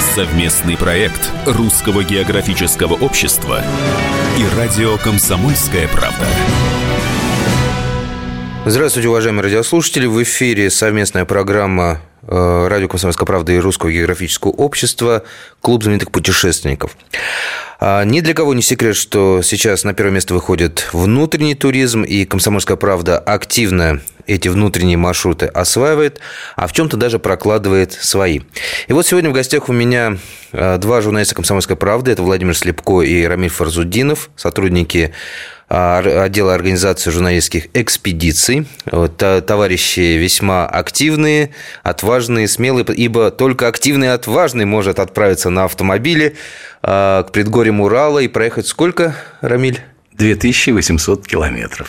Совместный проект Русского географического общества и радио «Комсомольская правда». Здравствуйте, уважаемые радиослушатели. В эфире совместная программа э, радио «Комсомольская правда» и Русского географического общества «Клуб знаменитых путешественников». А, ни для кого не секрет, что сейчас на первое место выходит внутренний туризм, и «Комсомольская правда» активно эти внутренние маршруты осваивает, а в чем-то даже прокладывает свои. И вот сегодня в гостях у меня э, два журналиста «Комсомольской правды». Это Владимир Слепко и Рамиль Фарзудинов, сотрудники а, отдела организации журналистских экспедиций. Вот, товарищи весьма активные, отважные, смелые, ибо только активный и отважный может отправиться на автомобиле а, к предгорьям Урала и проехать сколько, Рамиль? 2800 километров.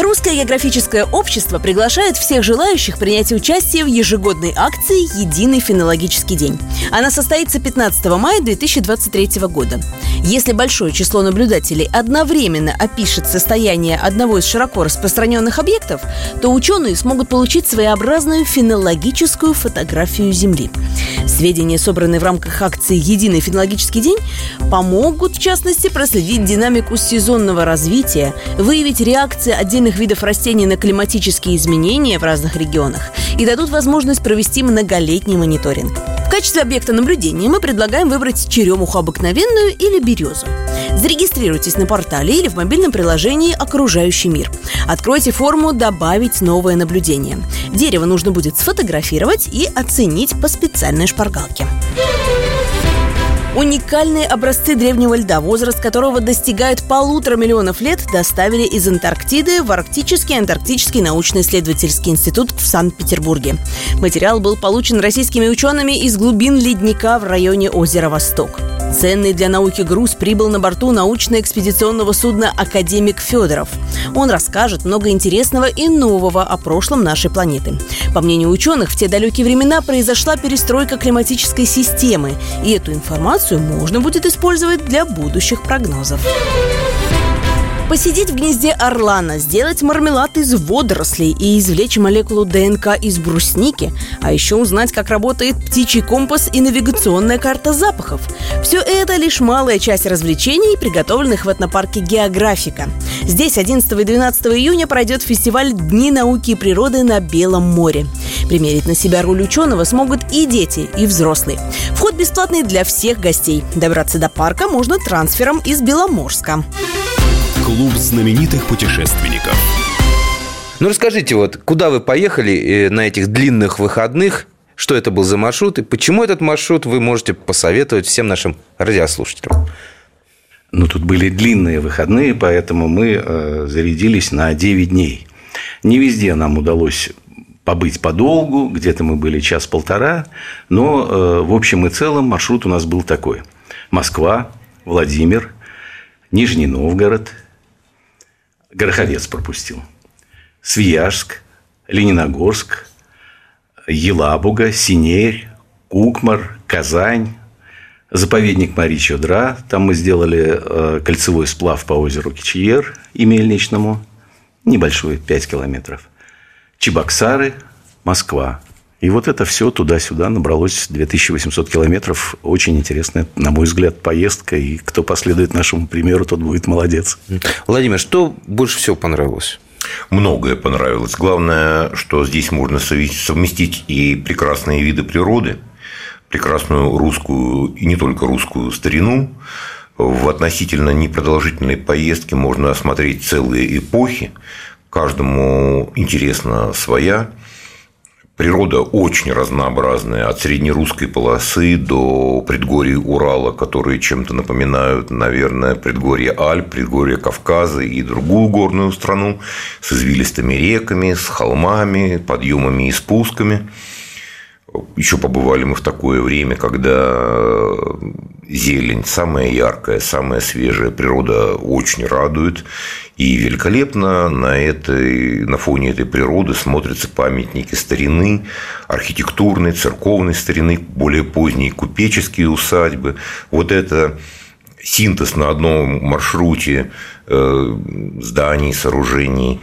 Русское географическое общество приглашает всех желающих принять участие в ежегодной акции «Единый фенологический день». Она состоится 15 мая 2023 года. Если большое число наблюдателей одновременно опишет состояние одного из широко распространенных объектов, то ученые смогут получить своеобразную фенологическую фотографию Земли. Сведения, собранные в рамках акции «Единый фенологический день», помогут, в частности, проследить динамику сезонного развития, выявить реакции отдельных видов растений на климатические изменения в разных регионах и дадут возможность провести многолетний мониторинг. В качестве объекта наблюдения мы предлагаем выбрать черемуху обыкновенную или березу. Зарегистрируйтесь на портале или в мобильном приложении «Окружающий мир». Откройте форму «Добавить новое наблюдение». Дерево нужно будет сфотографировать и оценить по специальной шпаргалке. Уникальные образцы древнего льда, возраст которого достигает полутора миллионов лет, доставили из Антарктиды в Арктический антарктический научно-исследовательский институт в Санкт-Петербурге. Материал был получен российскими учеными из глубин ледника в районе озера Восток. Ценный для науки груз прибыл на борту научно-экспедиционного судна «Академик Федоров». Он расскажет много интересного и нового о прошлом нашей планеты. По мнению ученых, в те далекие времена произошла перестройка климатической системы, и эту информацию можно будет использовать для будущих прогнозов. Посидеть в гнезде орлана, сделать мармелад из водорослей и извлечь молекулу ДНК из брусники, а еще узнать, как работает птичий компас и навигационная карта запахов. Все это лишь малая часть развлечений, приготовленных в этнопарке «Географика». Здесь 11 и 12 июня пройдет фестиваль «Дни науки и природы на Белом море». Примерить на себя роль ученого смогут и дети, и взрослые. Вход бесплатный для всех гостей. Добраться до парка можно трансфером из Беломорска. Клуб знаменитых путешественников. Ну, расскажите, вот куда вы поехали э, на этих длинных выходных? Что это был за маршрут? И почему этот маршрут вы можете посоветовать всем нашим радиослушателям? Ну, тут были длинные выходные, поэтому мы э, зарядились на 9 дней. Не везде нам удалось побыть подолгу, где-то мы были час-полтора, но э, в общем и целом маршрут у нас был такой. Москва, Владимир, Нижний Новгород, Гороховец пропустил. Свияжск, Лениногорск, Елабуга, Синерь, Кукмар, Казань, заповедник Мари-Чудра. Там мы сделали э, кольцевой сплав по озеру Кичиер и Мельничному. Небольшой, 5 километров. Чебоксары, Москва. И вот это все туда-сюда набралось 2800 километров. Очень интересная, на мой взгляд, поездка. И кто последует нашему примеру, тот будет молодец. Владимир, что больше всего понравилось? Многое понравилось. Главное, что здесь можно совместить и прекрасные виды природы, прекрасную русскую и не только русскую старину. В относительно непродолжительной поездке можно осмотреть целые эпохи. Каждому интересна своя. Природа очень разнообразная, от среднерусской полосы до предгорий Урала, которые чем-то напоминают, наверное, предгорье Альп, предгорье Кавказа и другую горную страну с извилистыми реками, с холмами, подъемами и спусками. Еще побывали мы в такое время, когда зелень самая яркая, самая свежая, природа очень радует. И великолепно на, этой, на фоне этой природы смотрятся памятники старины, архитектурной, церковной старины, более поздние купеческие усадьбы. Вот это синтез на одном маршруте э, зданий, сооружений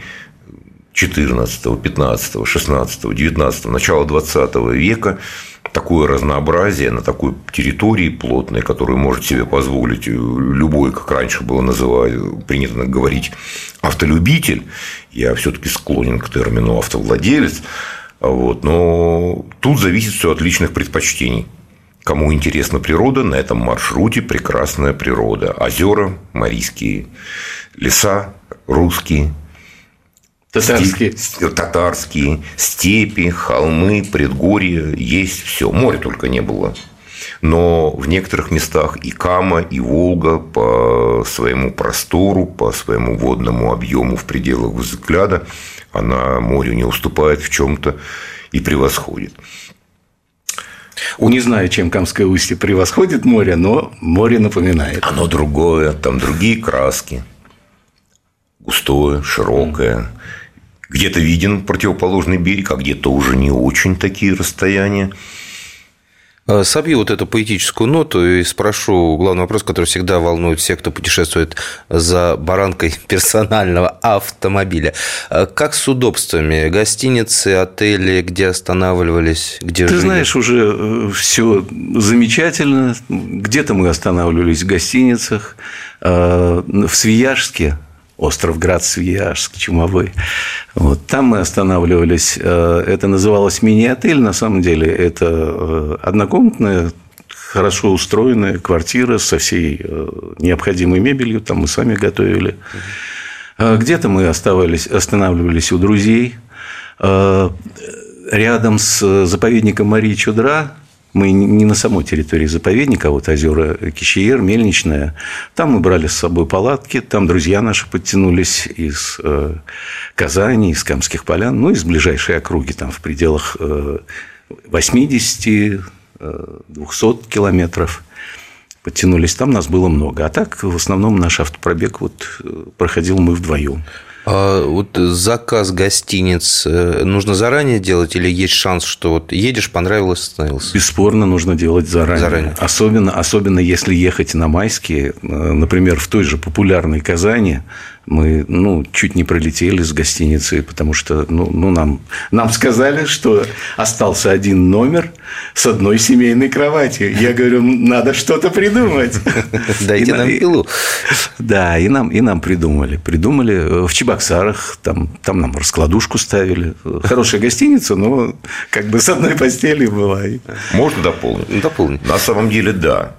14, 15, 16, 19, начала 20 века такое разнообразие на такой территории плотной, которую может себе позволить любой, как раньше было называть, принято говорить, автолюбитель. Я все-таки склонен к термину автовладелец. Вот. Но тут зависит все от личных предпочтений. Кому интересна природа, на этом маршруте прекрасная природа. Озера марийские, леса русские, Татарские. Степ, татарские, степи, холмы, предгорья, есть все. Моря только не было. Но в некоторых местах и Кама, и Волга по своему простору, по своему водному объему в пределах взгляда, она морю не уступает в чем-то и превосходит. Не знаю, чем Камское устье превосходит море, но море напоминает. Оно другое, там другие краски. Густое, широкое. Где-то виден противоположный берег, а где-то уже не очень такие расстояния. А, собью вот эту поэтическую ноту и спрошу главный вопрос, который всегда волнует всех, кто путешествует за баранкой персонального автомобиля. А, как с удобствами? Гостиницы, отели, где останавливались, где Ты жили? знаешь, уже э, все замечательно. Где-то мы останавливались в гостиницах. А, В Свияжске остров Град Свияжск, Чумовой. Вот. Там мы останавливались. Э, Это называлось мини-отель. На самом деле это э, однокомнатная хорошо устроенная квартира со всей э, необходимой мебелью. Там мы сами готовили. Где-то мы оставались, останавливались у друзей. Рядом с заповедником Марии Чудра мы не на самой территории заповедника, а вот озера Кищеер, Мельничная. Там мы брали с собой палатки, там друзья наши подтянулись из э, Казани, из Камских полян, ну, из ближайшей округи, там в пределах э, 80-200 километров подтянулись. Там нас было много. А так, в основном, наш автопробег вот э, проходил мы вдвоем. А вот заказ гостиниц э, нужно заранее делать или есть шанс, что вот едешь, понравилось, остановился? Бесспорно нужно делать заранее. Заранее. Особенно, особенно если ехать на майские, э, например, в той же популярной Казани, мы ну, чуть не пролетели с гостиницы, потому что ну, ну, нам, нам сказали, что остался один номер с одной семейной кроватью. Я говорю, надо что-то придумать. Дайте нам пилу. Да, и нам, и нам придумали. Придумали э, в Чебоксарах, там, там нам раскладушку ставили. Хорошая гостиница, но как бы с одной постели была. Можно дополнить? Дополнить. На самом деле, да.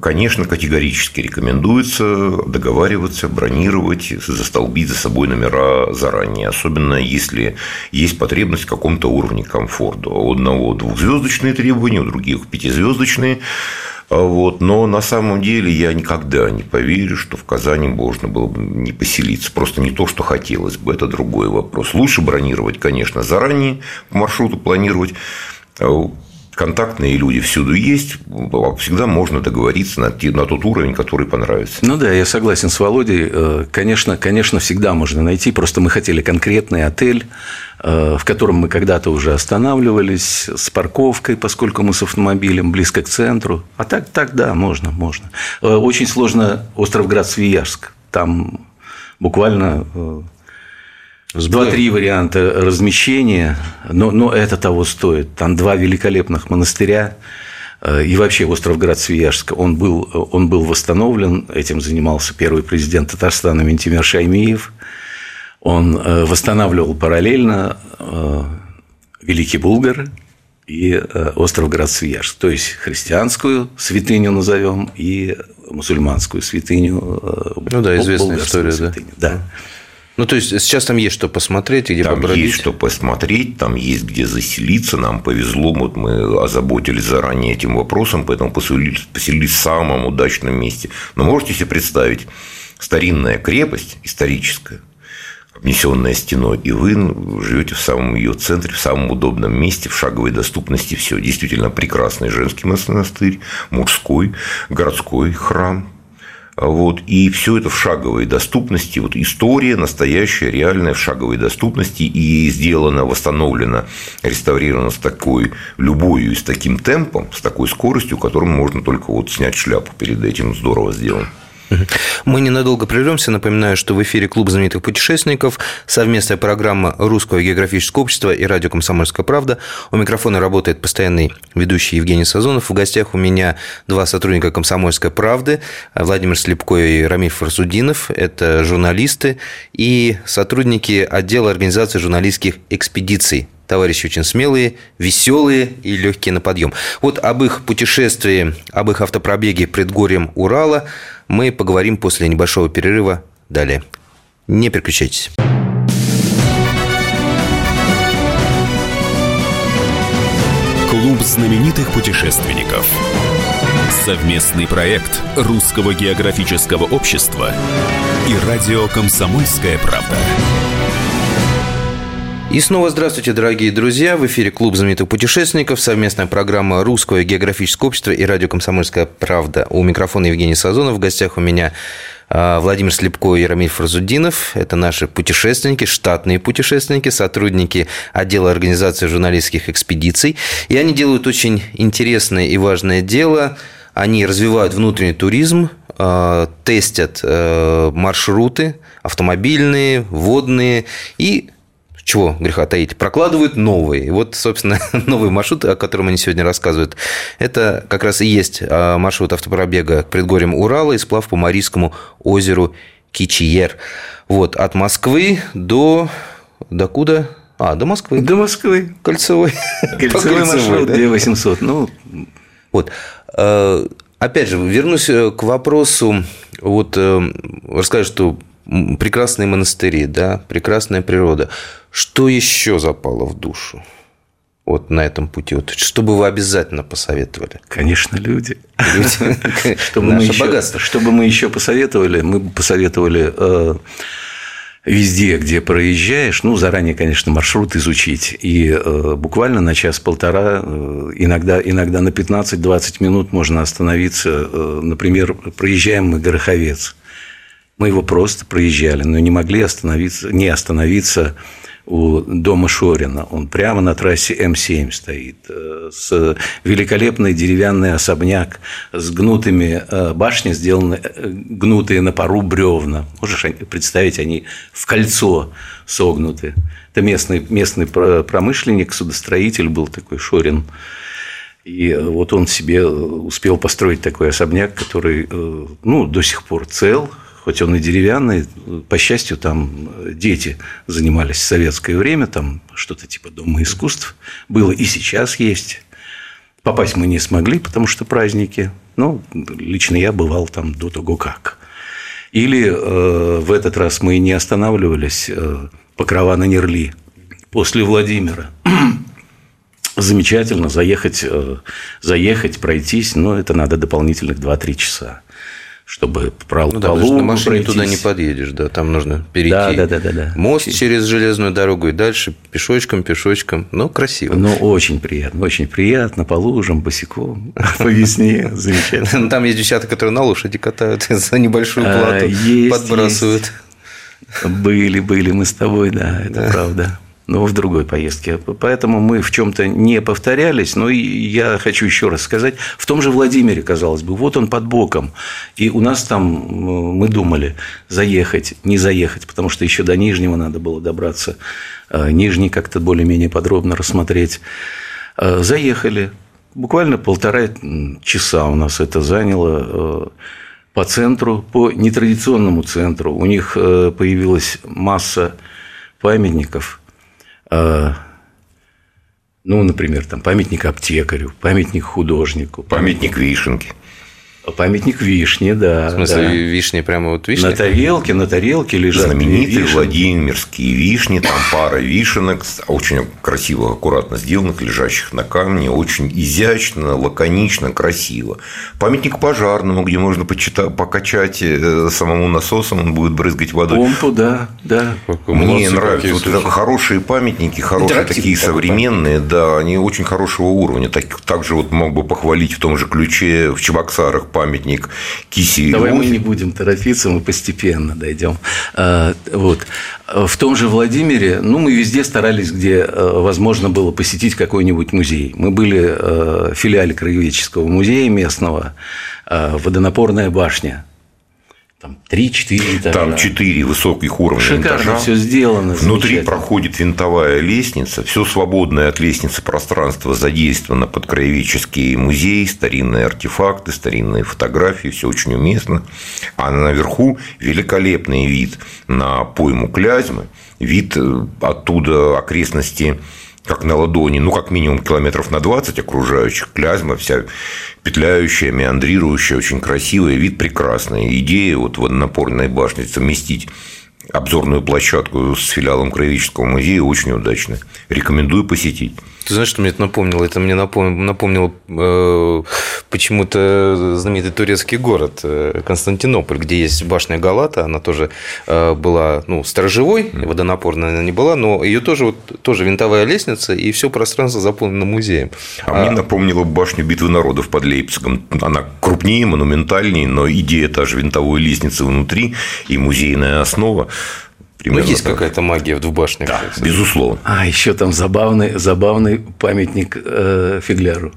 Конечно, категорически рекомендуется договариваться, бронировать, застолбить за собой номера заранее, особенно если есть потребность в каком-то уровне комфорта. У одного двухзвездочные требования, у других пятизвездочные. А Вот. Но на самом деле я никогда не поверю, что в Казани можно было бы не поселиться. Просто не то, что хотелось бы. Это другой вопрос. Лучше бронировать, конечно, заранее по маршруту планировать. А Контактные люди всюду есть, всегда можно договориться на, тот уровень, который понравится. Ну да, я согласен с Володей. Э, Конечно, конечно, всегда можно найти. Просто мы хотели конкретный отель, э, в котором мы когда-то уже останавливались с парковкой, поскольку мы с автомобилем близко к центру. А так, так, да, можно, можно. Э, Очень сложно остров Град-Свияжск. Там буквально Два-три варианта размещения, но, но это того стоит. Там два великолепных монастыря. э, И вообще остров Град Свияжск, он был, он был восстановлен, этим занимался первый президент Татарстана Ментимер Шаймиев. Он э, восстанавливал параллельно э, Великий Булгар и остров Град Свияжск. То есть христианскую святыню назовем и мусульманскую святыню. Ну да, известная история, да. святыню. Да. Ну, то есть, сейчас там есть что посмотреть и где Там побродить? есть что посмотреть, там есть где заселиться. Нам повезло, вот мы озаботились заранее этим вопросом, поэтому поселились, поселились в самом удачном месте. Но можете себе представить, старинная крепость историческая, обнесенная стеной, и вы живете в самом ее центре, в самом удобном месте, в шаговой доступности. Все действительно прекрасный женский монастырь, мужской, городской храм, вот, и все это в шаговой доступности. Вот история настоящая, реальная в шаговой доступности и сделана, восстановлена, реставрирована с такой любовью и с таким темпом, с такой скоростью, которым можно только вот снять шляпу перед этим. Здорово сделано. Мы ненадолго прервемся. Напоминаю, что в эфире Клуб знаменитых путешественников, совместная программа Русского географического общества и радио «Комсомольская правда». У микрофона работает постоянный ведущий Евгений Сазонов. В гостях у меня два сотрудника «Комсомольской правды» Владимир Слепко и Рамиль Фарсудинов. Это журналисты и сотрудники отдела организации журналистских экспедиций товарищи очень смелые, веселые и легкие на подъем. Вот об их путешествии, об их автопробеге предгорьем Урала мы поговорим после небольшого перерыва далее. Не переключайтесь. Клуб знаменитых путешественников. Совместный проект Русского географического общества и радио «Комсомольская правда». И снова здравствуйте, дорогие друзья. В эфире Клуб знаменитых путешественников, совместная программа Русского географического общества и радио «Комсомольская правда». У микрофона Евгений Сазонов. В гостях у меня а, Владимир Слепко и Рамиль Фразудинов. Это наши путешественники, штатные путешественники, сотрудники отдела организации журналистских экспедиций. И они делают очень интересное и важное дело. Они развивают внутренний туризм, а, тестят э, маршруты автомобильные, водные и чего греха таить, прокладывают новые. Вот, собственно, новый маршрут, о котором они сегодня рассказывают, это как раз и есть а, маршрут автопробега к предгорьям Урала и сплав по Марийскому озеру Кичиер. Вот, от Москвы до... До куда? А, до Москвы. До Москвы. Кольцевой. Кольцевой маршрут, да? 2800. Ну, вот. А, опять же, вернусь э, к вопросу, вот э, расскажу, что прекрасные монастыри, да, прекрасная природа. Что еще запало в душу? вот на этом пути? Вот, что бы вы обязательно посоветовали? Конечно, люди. люди. Чтобы, мы еще, богатство. чтобы мы еще посоветовали, мы бы посоветовали э, везде, где проезжаешь, ну, заранее, конечно, маршрут изучить. И э, буквально на час-полтора, э, иногда, иногда на 15-20 минут можно остановиться. Э, например, проезжаем мы Гороховец. Мы его просто проезжали, но не могли остановиться, не остановиться у дома Шорина. Он прямо на трассе М7 стоит. Э, с великолепный деревянный особняк с гнутыми э, башни, сделаны э, гнутые на пару бревна. Можешь представить, они в кольцо согнуты. Это местный, местный промышленник, судостроитель был такой Шорин. И вот он себе успел построить такой особняк, который ну, до сих пор цел, хоть он и деревянный, по счастью, там дети занимались в советское время, там что-то типа Дома искусств было и сейчас есть. Попасть мы не смогли, потому что праздники. Но лично я бывал там до того как. Или э, в этот раз мы не останавливались э, Покрова на Нерли после Владимира. Замечательно заехать, э, заехать, пройтись, но это надо дополнительных 2-3 часа чтобы про ну, да, на машине пройтись. туда не подъедешь, да, там нужно перейти да, да, да, да, да. мост через железную дорогу и дальше пешочком, пешочком, но красиво. Ну, очень приятно, очень приятно, по лужам, босиком, по весне, замечательно. Ну, там есть девчата, которые на лошади катают за небольшую а, плату, подбрасывают. Были, были мы с тобой, да, это правда но в другой поездке. Поэтому мы в чем-то не повторялись. Но я хочу еще раз сказать, в том же Владимире, казалось бы, вот он под боком. И у нас там мы думали заехать, не заехать, потому что еще до Нижнего надо было добраться. А, Нижний как-то более-менее подробно рассмотреть. А, заехали. Буквально полтора часа у нас это заняло а, по центру, по нетрадиционному центру. У них появилась масса памятников – ну, например, там памятник аптекарю, памятник художнику. Памятник вишенки. Памятник вишни, да. В смысле, да. вишни прямо вот вишни? На тарелке, на тарелке лежат Знаменитые вишни. Владимирские вишни, там пара вишенок, очень красиво, аккуратно сделанных, лежащих на камне, очень изящно, лаконично, красиво. Памятник пожарному, где можно почита- покачать э, самому насосом, он будет брызгать водой. Помпу, да, да. Мне Молодцы нравятся вот это хорошие памятники, хорошие такие современные, да, они очень хорошего уровня. Так, также вот мог бы похвалить в том же ключе в Чебоксарах памятник Киси Давай мы не будем торопиться, мы постепенно дойдем. А, Вот. В том же Владимире, ну, мы везде старались, где э, возможно было посетить какой-нибудь музей. Мы были э, в филиале Краеведческого музея местного, э, водонапорная башня. Там 3-4 этажа. Там четыре высоких уровня Шикарно этажа. все сделано. Внутри проходит винтовая лестница, все свободное от лестницы пространство задействовано под краеведческий музей, старинные артефакты, старинные фотографии, все очень уместно. А наверху великолепный вид на пойму Клязьмы, вид оттуда окрестности как на ладони, ну, как минимум километров на 20 окружающих, Клязьма вся петляющая, меандрирующая, очень красивая, вид прекрасный. Идея вот водонапорной башни совместить обзорную площадку с филиалом Краеведческого музея очень удачно. Рекомендую посетить. Ты знаешь, что мне это напомнило? Это мне напомнило, напомнило э, почему-то знаменитый турецкий город э, Константинополь, где есть башня Галата. Она тоже э, была ну, сторожевой, водонапорная она не была, но ее тоже, вот, тоже винтовая лестница, и все пространство заполнено музеем. А, мне напомнила башню битвы народов под Лейпцигом. Она крупнее, монументальнее, но идея та же винтовой лестницы внутри и музейная основа. Ну, Примерно есть так. какая-то магия в башне. Да, безусловно. А еще там забавный, забавный памятник э, Фигляру.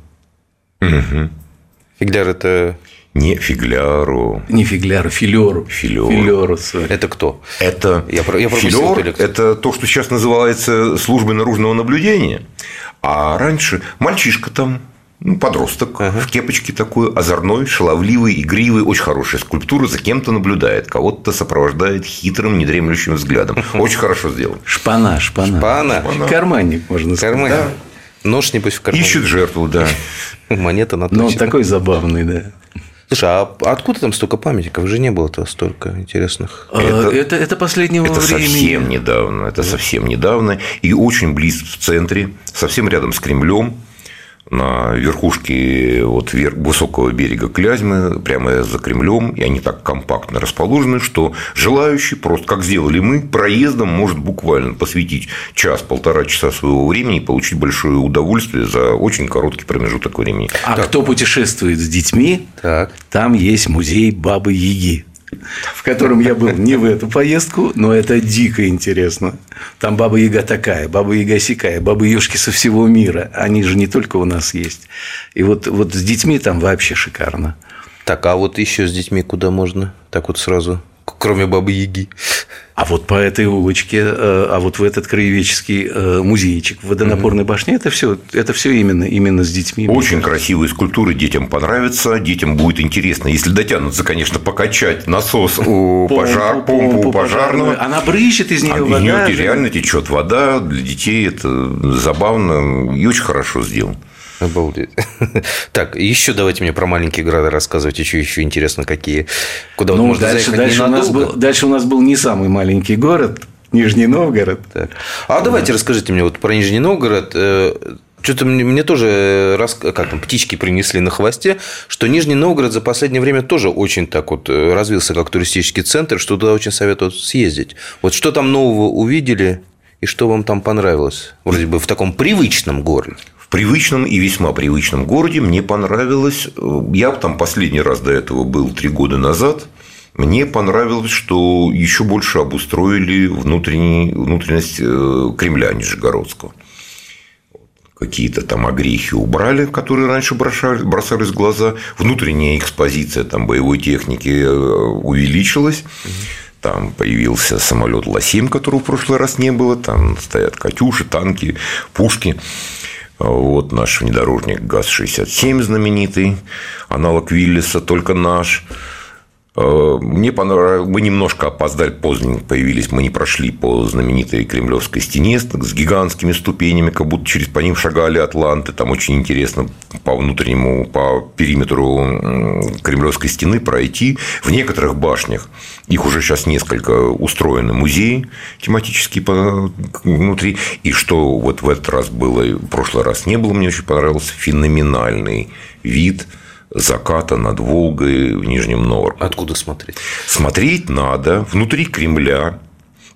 Фигляр – это, Не фигляру. Не Фигляру, Филеру. Филеру. Филеру, sorry. это кто? Это Я про- я филер, кстати. это то, что сейчас называется службой наружного наблюдения. А раньше мальчишка там, ну, подросток, в кепочке такой, озорной, шаловливый, игривый, очень хорошая скульптура, за кем-то наблюдает, кого-то сопровождает хитрым, недремлющим взглядом. Очень хорошо сделан. Шпана, шпана. Пана. Карманник, можно сказать. Карман. Да. Нож, небось, в кармане. Ищет жертву, да. Монета Ну, он такой забавный, да. Слушай, а откуда там столько памятников? Же не было-то столько интересных. А, Это- Это, это, последнего Это времени. совсем недавно, это совсем недавно. И очень близко в центре, совсем рядом с Кремлем, на верхушке вот вер- высокого берега Клязьмы, прямо за Кремлем, и они так компактно расположены, что желающий, просто как сделали мы, проездом может буквально посвятить час-полтора часа своего времени и получить большое удовольствие за очень короткий промежуток времени. А кто путешествует с детьми, Так. там есть музей Бабы Яги, в котором я был не в эту поездку, но это дико интересно. Там Баба Яга такая, Баба Яга сякая, Бабы Ёшки со всего мира. Они же не только у нас есть. И вот, вот с детьми там вообще шикарно. Так, а вот еще с детьми куда можно? Так вот сразу, кроме Бабы Яги. А вот по этой улочке, э, а вот в этот краеведческий э, музейчик в водонапорной башне, это все, это все именно, именно с детьми. Очень красивые скульптуры, детям понравятся, детям будет интересно, если дотянутся, конечно, покачать насос у пожар, помпу у пожарного. Она брызжет из нее А вода. из нее реально течет вода. Для детей это забавно и очень хорошо сделано. Обалдеть. Так, еще давайте мне про маленькие города рассказывать. Еще, еще интересно, какие. Куда вот Ну, можно дальше, заехать дальше, у нас был, дальше у нас был не самый маленький город, Нижний Новгород. Так. А давайте расскажите мне вот про Нижний Новгород. Э, Что-то мне, мне тоже рас... как там, птички принесли на хвосте, что Нижний Новгород за последнее время тоже очень так вот э, развился как туристический центр, что туда очень советуют съездить. Вот что там нового увидели и что вам там понравилось? Вроде бы в таком привычном городе. Привычном и весьма привычном городе мне понравилось. э, Я там последний раз до этого был три года назад. Мне понравилось, что еще больше обустроили внутренний, внутренность э, Кремля Нижегородского. Какие-то там огрехи убрали, которые раньше бросали- бросались в глаза. Внутренняя экспозиция там, боевой техники э, увеличилась. Там появился самолет Ла-7, которого в прошлый раз не было. Там стоят «Катюши», танки, пушки. Вот наш внедорожник ГАЗ-67 знаменитый, аналог Виллиса, только наш. Э, мне понравилось, мы немножко опоздали, поздно появились, мы не прошли по знаменитой Кремлевской стене с гигантскими ступенями, как будто через по ним шагали атланты. Там очень интересно по внутреннему, по периметру Кремлевской стены пройти. В некоторых башнях, их уже сейчас несколько, устроены музеи тематические внутри. И что вот в этот раз было, в прошлый раз не было, мне очень понравился феноменальный вид – заката над Волгой в Нижнем Новгороде. Откуда смотреть? Смотреть надо внутри Кремля,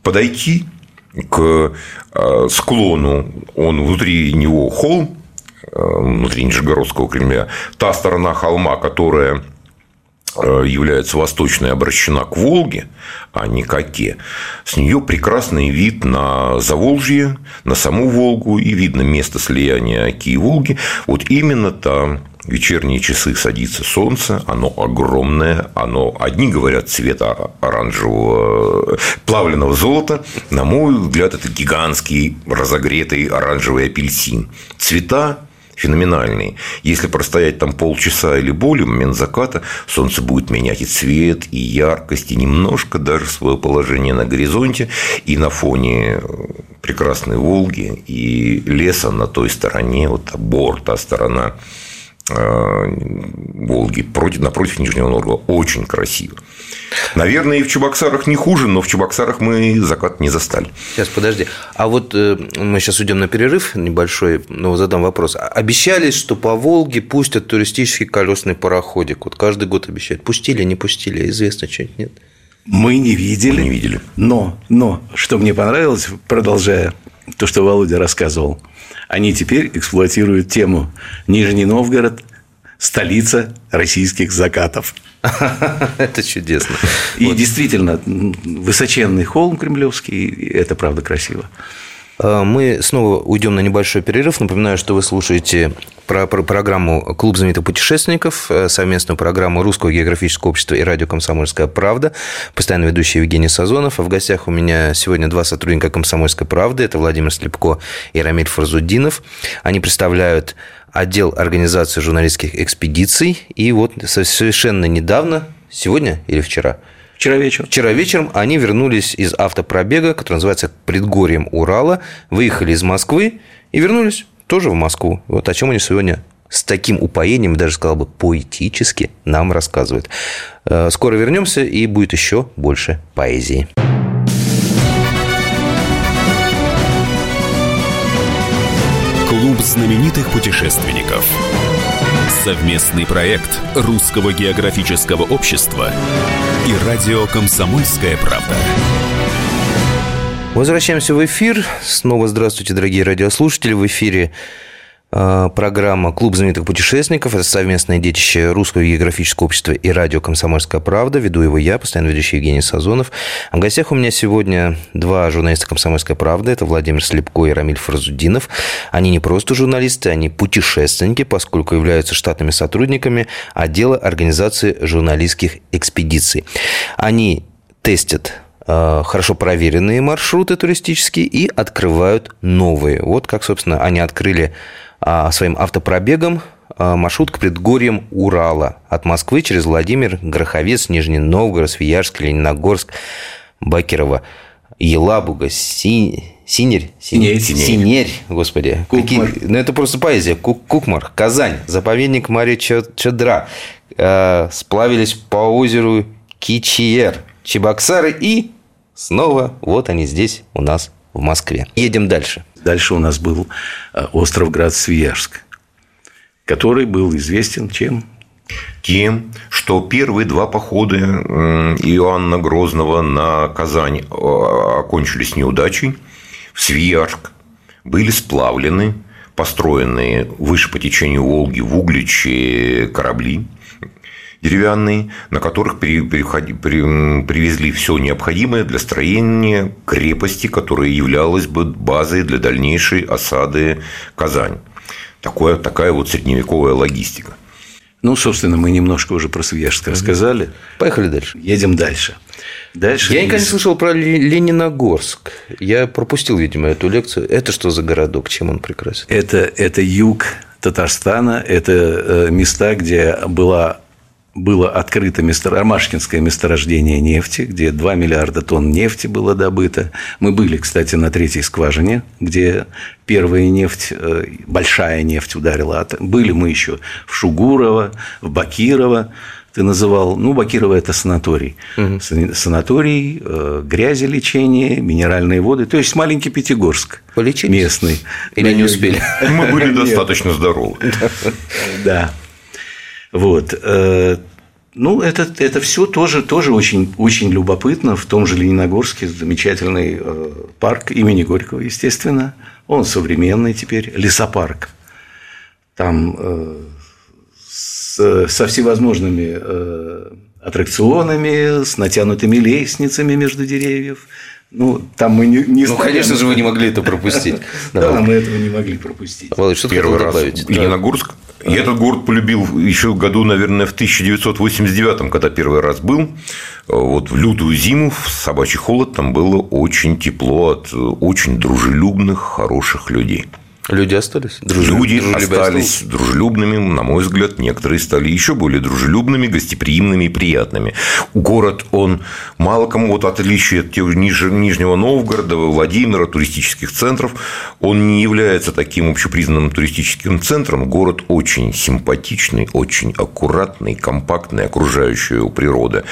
подойти к э, склону, он внутри него холм, э, внутри Нижегородского Кремля, та сторона холма, которая э, является восточной, обращена к Волге, а не к Оке, с нее прекрасный вид на Заволжье, на саму Волгу, и видно место слияния Оки и Волги. Вот именно там вечерние часы садится солнце, оно огромное, оно, одни говорят, цвета оранжевого, плавленного золота, на мой взгляд, это гигантский разогретый оранжевый апельсин. Цвета феноменальные. Если простоять там полчаса или более, момент заката, солнце будет менять и цвет, и яркость, и немножко даже свое положение на горизонте, и на фоне прекрасной Волги, и леса на той стороне, вот борт, та сторона Э, Волги против, напротив Нижнего Новгорода. Очень красиво. Наверное, и в Чебоксарах не хуже, но в Чебоксарах мы закат не застали. Сейчас, подожди. А вот э, мы сейчас уйдем на перерыв небольшой, но задам вопрос. А обещали, что по Волге пустят туристический колесный пароходик. Вот каждый год обещают. Пустили, не пустили? Известно что-нибудь, нет? Мы не видели. Мы не видели. Но, но, что мне понравилось, продолжая то, что Володя рассказывал – они теперь эксплуатируют тему Нижний Новгород – столица российских закатов. Это чудесно. И вот. действительно, высоченный холм кремлевский, это правда красиво. А, мы снова уйдем на небольшой перерыв. Напоминаю, что вы слушаете про, про программу «Клуб знаменитых путешественников», э, совместную программу Русского географического общества и радио «Комсомольская правда». Постоянно ведущий Евгений Сазонов. А в гостях у меня сегодня два сотрудника «Комсомольской правды». Это Владимир Слепко и Рамиль Фарзудинов. Они представляют отдел организации журналистских экспедиций. И вот совершенно недавно, сегодня или вчера – Вчера вечером. Вчера вечером они вернулись из автопробега, который называется «Предгорьем Урала», выехали из Москвы и вернулись тоже в Москву. Вот о чем они сегодня с таким упоением, даже сказал бы, поэтически нам рассказывают. Э, скоро вернемся, и будет еще больше поэзии. Клуб знаменитых путешественников. Совместный проект Русского географического общества и радио «Комсомольская правда». Возвращаемся в эфир. Снова здравствуйте, дорогие радиослушатели. В эфире программа «Клуб знаменитых путешественников». Это совместное детище Русского географического общества и радио «Комсомольская правда». Веду его я, постоянно ведущий Евгений Сазонов. А в гостях у меня сегодня два журналиста «Комсомольской правды». Это Владимир Слепко и Рамиль Фразудинов. Они не просто журналисты, они путешественники, поскольку являются штатными сотрудниками отдела организации журналистских экспедиций. Они тестят а, хорошо проверенные маршруты туристические и открывают новые. Вот как, собственно, они открыли а, своим автопробегом а, маршрут к предгорьям Урала от Москвы через Владимир, Гороховец, Нижний Новгород, Свияжск, Лениногорск, Бакерово, Елабуга, Си... Синерь? Синерь. Синерь. Синерь, господи. Какие... Ну, это просто поэзия. Кук... Кукмар, Казань, заповедник Мария Чадра. Э, сплавились по озеру Кичиер, Чебоксары и снова вот они здесь у нас в Москве. Едем дальше. Дальше у нас был э, остров Град-Свияжск, который был известен чем? Тем, что первые два похода Иоанна Грозного на Казань э, окончились неудачей. В Свияжск были сплавлены построенные выше по течению Волги в Угличе корабли деревянные, на которых привезли все необходимое для строения крепости, которая являлась бы базой для дальнейшей осады Казани. Такое, такая вот средневековая логистика. Ну, собственно, мы немножко уже про Свияжск рассказали. Поехали дальше. Едем дальше. Дальше Я никогда не слышал про Лениногорск. Я пропустил, видимо, эту лекцию. Это что за городок? Чем он прекрасен? Это, это юг Татарстана. Это э, места, где была было открыто место, Ромашкинское месторождение нефти, где 2 миллиарда тонн нефти было добыто. Мы были, кстати, на третьей скважине, где первая нефть, э, большая нефть ударила. Были мы еще в Шугурово, в Бакирово, ты называл, ну, Бакирово – это санаторий. Угу. Санаторий, э, грязелечение, минеральные воды. То есть, маленький Пятигорск. Полечить? Местный. Или не успели? Мы были достаточно здоровы. Да. Вот. Э, ну, это, это все тоже, тоже очень, очень любопытно. В том же Лениногорске замечательный э, парк имени Горького, естественно. Он современный теперь, лесопарк. Там э, со всевозможными аттракционами, с натянутыми лестницами между деревьев. Ну, там мы не, не Ну, конечно же, вы не могли это пропустить. Да, мы этого не могли пропустить. Володь, что Первый раз добавить? Лениногорск я этот город полюбил еще в году, наверное, в 1989, когда первый раз был. Вот в лютую зиму, в собачий холод, там было очень тепло от очень дружелюбных, хороших людей. Люди остались? Дружелюб... Люди остались дружелюбными, на мой взгляд, некоторые стали еще более дружелюбными, гостеприимными и приятными. Город, он мало кому, вот отличие от Ниж... Нижнего Новгорода, Владимира, туристических центров, он не является таким общепризнанным туристическим центром. Город очень симпатичный, очень аккуратный, компактный, окружающая его природа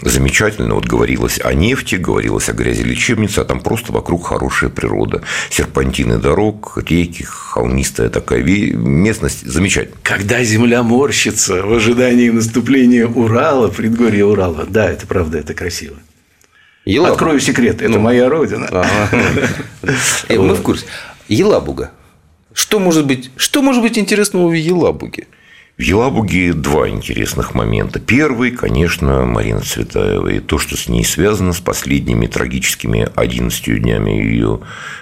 замечательно. Вот говорилось о нефти, говорилось о грязи лечебнице, а там просто вокруг хорошая природа. Серпантины дорог, реки, диких, холмистая такая местность, замечательно. Когда земля морщится в ожидании наступления Урала, предгорья Урала, да, это правда, это красиво. Елабуга. Открою секрет, это ну, моя родина. Э, мы в курсе. Елабуга. Что может быть, что может быть интересного в Елабуге? В Елабуге два интересных момента. Первый, конечно, Марина Цветаева и то, что с ней связано с последними трагическими 11 днями ее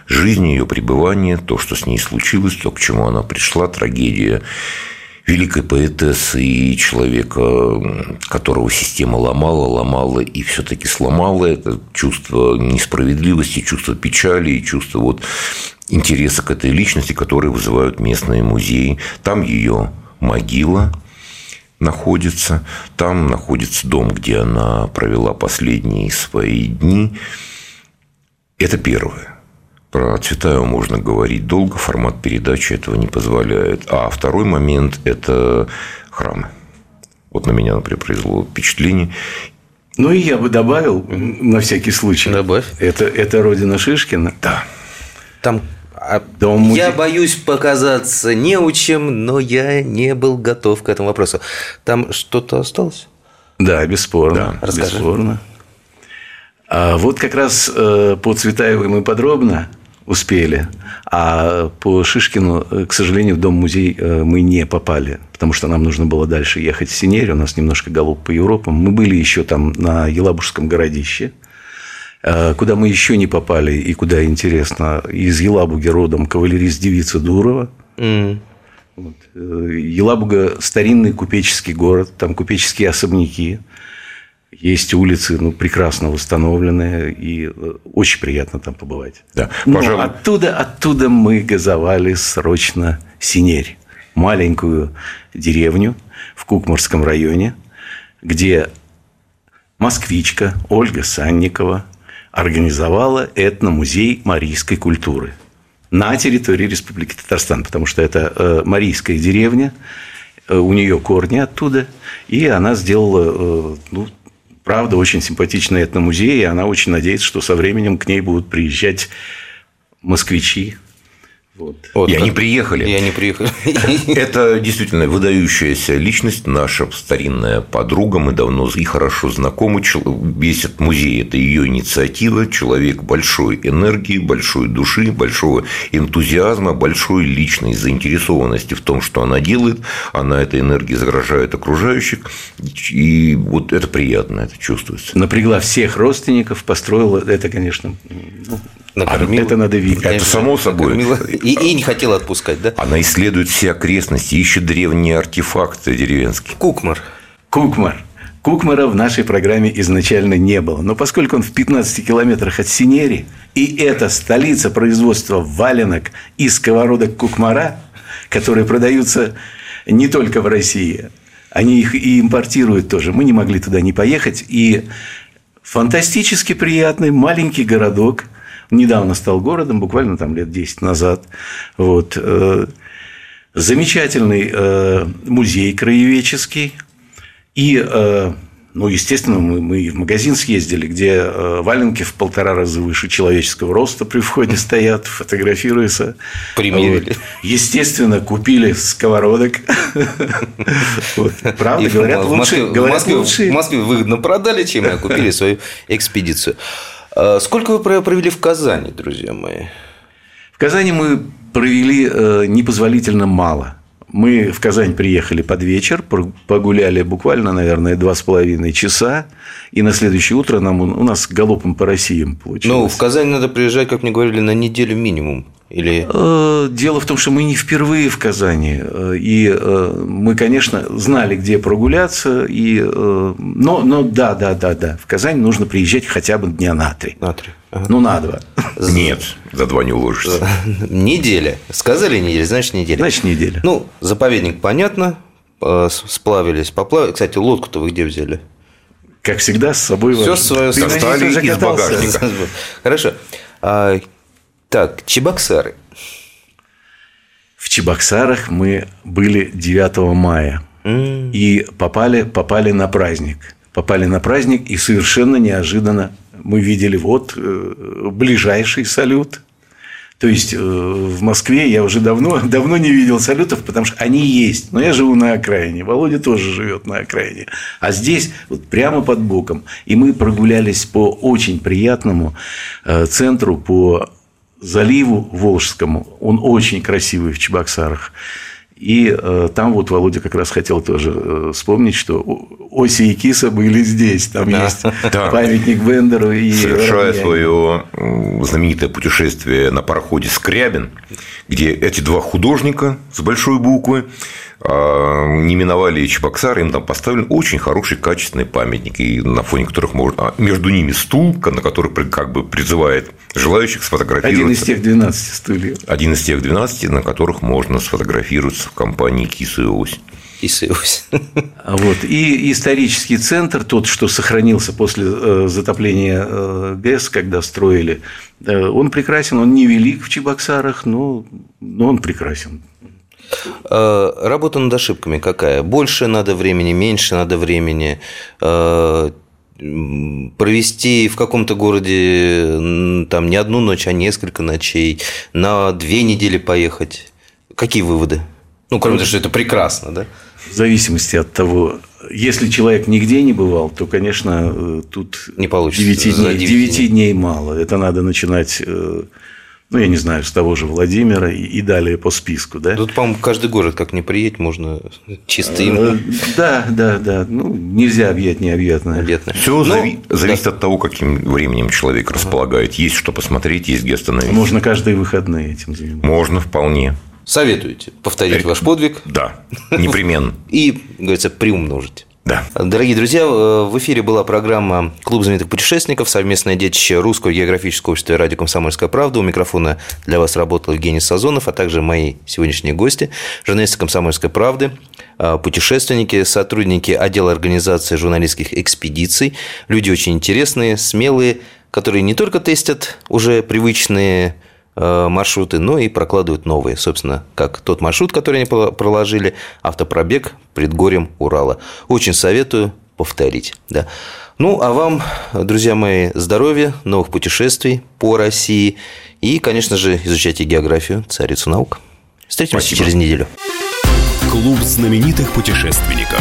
жизни, ее пребывания, то, что с ней случилось, то, к чему она пришла, трагедия великой поэтессы и человека, которого система ломала, ломала и все-таки сломала это чувство несправедливости, чувство печали и чувство вот интереса к этой личности, которые вызывают местные музеи. Там ее могила находится. Там находится дом, где она провела последние свои дни. Это первое. Про Цветаева можно говорить долго, формат передачи этого не позволяет. А второй момент – это храмы. Вот на меня, например, произвело впечатление. Ну, и я бы добавил, на всякий случай. Добавь. Это, это родина Шишкина. Да. Там а Дом я боюсь показаться неучем, но я не был готов к этому вопросу. Там что-то осталось? Да, бесспорно. Да, Расскажи. Бесспорно. А вот как раз э, по Цветаевой мы подробно успели, а по Шишкину, э, к сожалению, в Дом-музей э, мы не попали, потому что нам нужно было дальше ехать в Синере, у нас немножко голуб по Европам. Мы были еще там на Елабужском городище – куда мы еще не попали и куда интересно, из Елабуги родом кавалерист девица Дурова. Mm. Вот. Э, Елабуга – старинный купеческий город, там купеческие особняки, есть улицы, ну, прекрасно восстановленные, и э, очень приятно там побывать. Да, пожалуй. Но оттуда, оттуда мы газовали срочно Синерь, маленькую деревню в Кукмарском районе, где москвичка Ольга Санникова организовала этномузей марийской культуры на территории Республики Татарстан, потому что это э, марийская деревня, э, у нее корни оттуда, и она сделала, э, ну, правда, очень симпатичный этномузей, и она очень надеется, что со временем к ней будут приезжать москвичи, вот. Вот, и они приехали. И они приехали. Это действительно выдающаяся личность, наша старинная подруга. Мы давно и хорошо знакомы. Весь этот музей – это ее инициатива. Человек большой энергии, большой души, большого энтузиазма, большой личной заинтересованности в том, что она делает. Она этой энергией загрожает окружающих. И вот это приятно, это чувствуется. Напрягла всех родственников, построила это, конечно, накормила. Это надо видеть. Это само собой. И, и не хотела отпускать, да? Она исследует все окрестности, ищет древние артефакты деревенские. Кукмар. Кукмар. Кукмара в нашей программе изначально не было. Но поскольку он в 15 километрах от Синери, и это столица производства валенок и сковородок Кукмара, которые продаются не только в России, Они их и импортируют тоже. Мы не могли туда не поехать. И фантастически приятный маленький городок. Недавно стал городом, буквально там лет 10 назад. Вот. Э, замечательный э, музей краеведческий. И э, ну, естественно, мы, мы в магазин съездили, где валенки в полтора раза выше человеческого роста при входе стоят, фотографируются. Примерили. Вот. Естественно, купили сковородок. Правда, говорят, лучше. В Москве выгодно продали, чем купили свою экспедицию. А сколько вы провели в Казани, друзья мои? В Казани мы провели э, непозволительно мало. Мы в Казань приехали под вечер, погуляли буквально, наверное, два с половиной часа, и на следующее утро нам у нас галопом по Россиям получилось. Ну, в Казань надо приезжать, как мне говорили, на неделю минимум. Или... Э, дело в том, что мы не впервые в Казани. Э, и э, мы, конечно, знали, где прогуляться. И... Но, но да, да, да, да. В Казань нужно приезжать хотя бы дня на три. На три. Ага. Ну, на два. Нет, за два не уложишься. Неделя. Сказали неделя, значит неделя. Значит неделя. Ну, заповедник понятно. Сплавились, поплавили. Кстати, лодку-то вы где взяли? Как всегда, с собой. Все свое достали из багажника. Хорошо. Так, Чебоксары. В Чебоксарах мы были 9 мая. Mm. И попали, попали на праздник. Попали на праздник, и совершенно неожиданно мы видели вот э, ближайший салют. То есть э, в Москве я уже давно, давно не видел салютов, потому что они есть. Но я живу на окраине. Володя тоже живет на окраине. А здесь вот прямо под боком. И мы прогулялись по очень приятному э, центру, по заливу Волжскому. Он очень красивый в Чебоксарах. И э, там вот Володя как раз хотел тоже э, вспомнить, что Оси и Киса были здесь. Там да. есть да. памятник Бендеру. И Совершая свое знаменитое путешествие на пароходе «Скрябин», где эти два художника с большой буквы не миновали Чебоксары, им там поставлен очень хороший, качественный памятник, и на фоне которых можно... А между ними стул, на который как бы призывает желающих сфотографироваться. Один из тех 12 стульев. Один из тех 12, на которых можно сфотографироваться в компании «Киса и Ось». Киса и Ось. А вот. И исторический центр, тот, что сохранился после э, затопления э, ГЭС, когда строили, э, он прекрасен, он не велик в Чебоксарах, но, но он прекрасен. Э, работа над ошибками какая? Больше надо времени, меньше надо времени э, провести в каком-то городе там не одну ночь, а несколько ночей, на две недели поехать. Какие выводы? Ну, кроме того, что это прекрасно, да? В зависимости от того, если человек нигде не бывал, то, конечно, э, тут не получится. 9 дней, 9 дней. дней мало. Это надо начинать ну, я не знаю, с того же Владимира и, и далее по списку, да? Тут, по-моему, каждый город, как не приедет, можно чистым. Э, да, да, да. Ну, нельзя объять необъятное. Объятное. Все ну, зави- зависит да. от того, каким временем человек ага. располагает. Есть что посмотреть, есть где остановиться. Можно каждые выходные этим заниматься. Можно вполне. Советуете повторить ваш подвиг? Да, непременно. И, говорится, приумножить. Да. Дорогие друзья, э, в эфире была программа «Клуб знаменитых путешественников», совместное детище Русского географического общества радио «Комсомольская правда». У микрофона для вас работал Евгений Сазонов, а также мои сегодняшние гости, журналисты «Комсомольской правды», э, путешественники, сотрудники отдела организации журналистских экспедиций, люди очень интересные, смелые, которые не только тестят уже привычные маршруты, но и прокладывают новые. Собственно, как тот маршрут, который они проложили, автопробег предгорьем Урала. Очень советую повторить. Да. Ну, а вам, друзья мои, здоровья, новых путешествий по России и, конечно же, изучайте географию, царицу наук. Встретимся Спасибо. через неделю. Клуб знаменитых путешественников.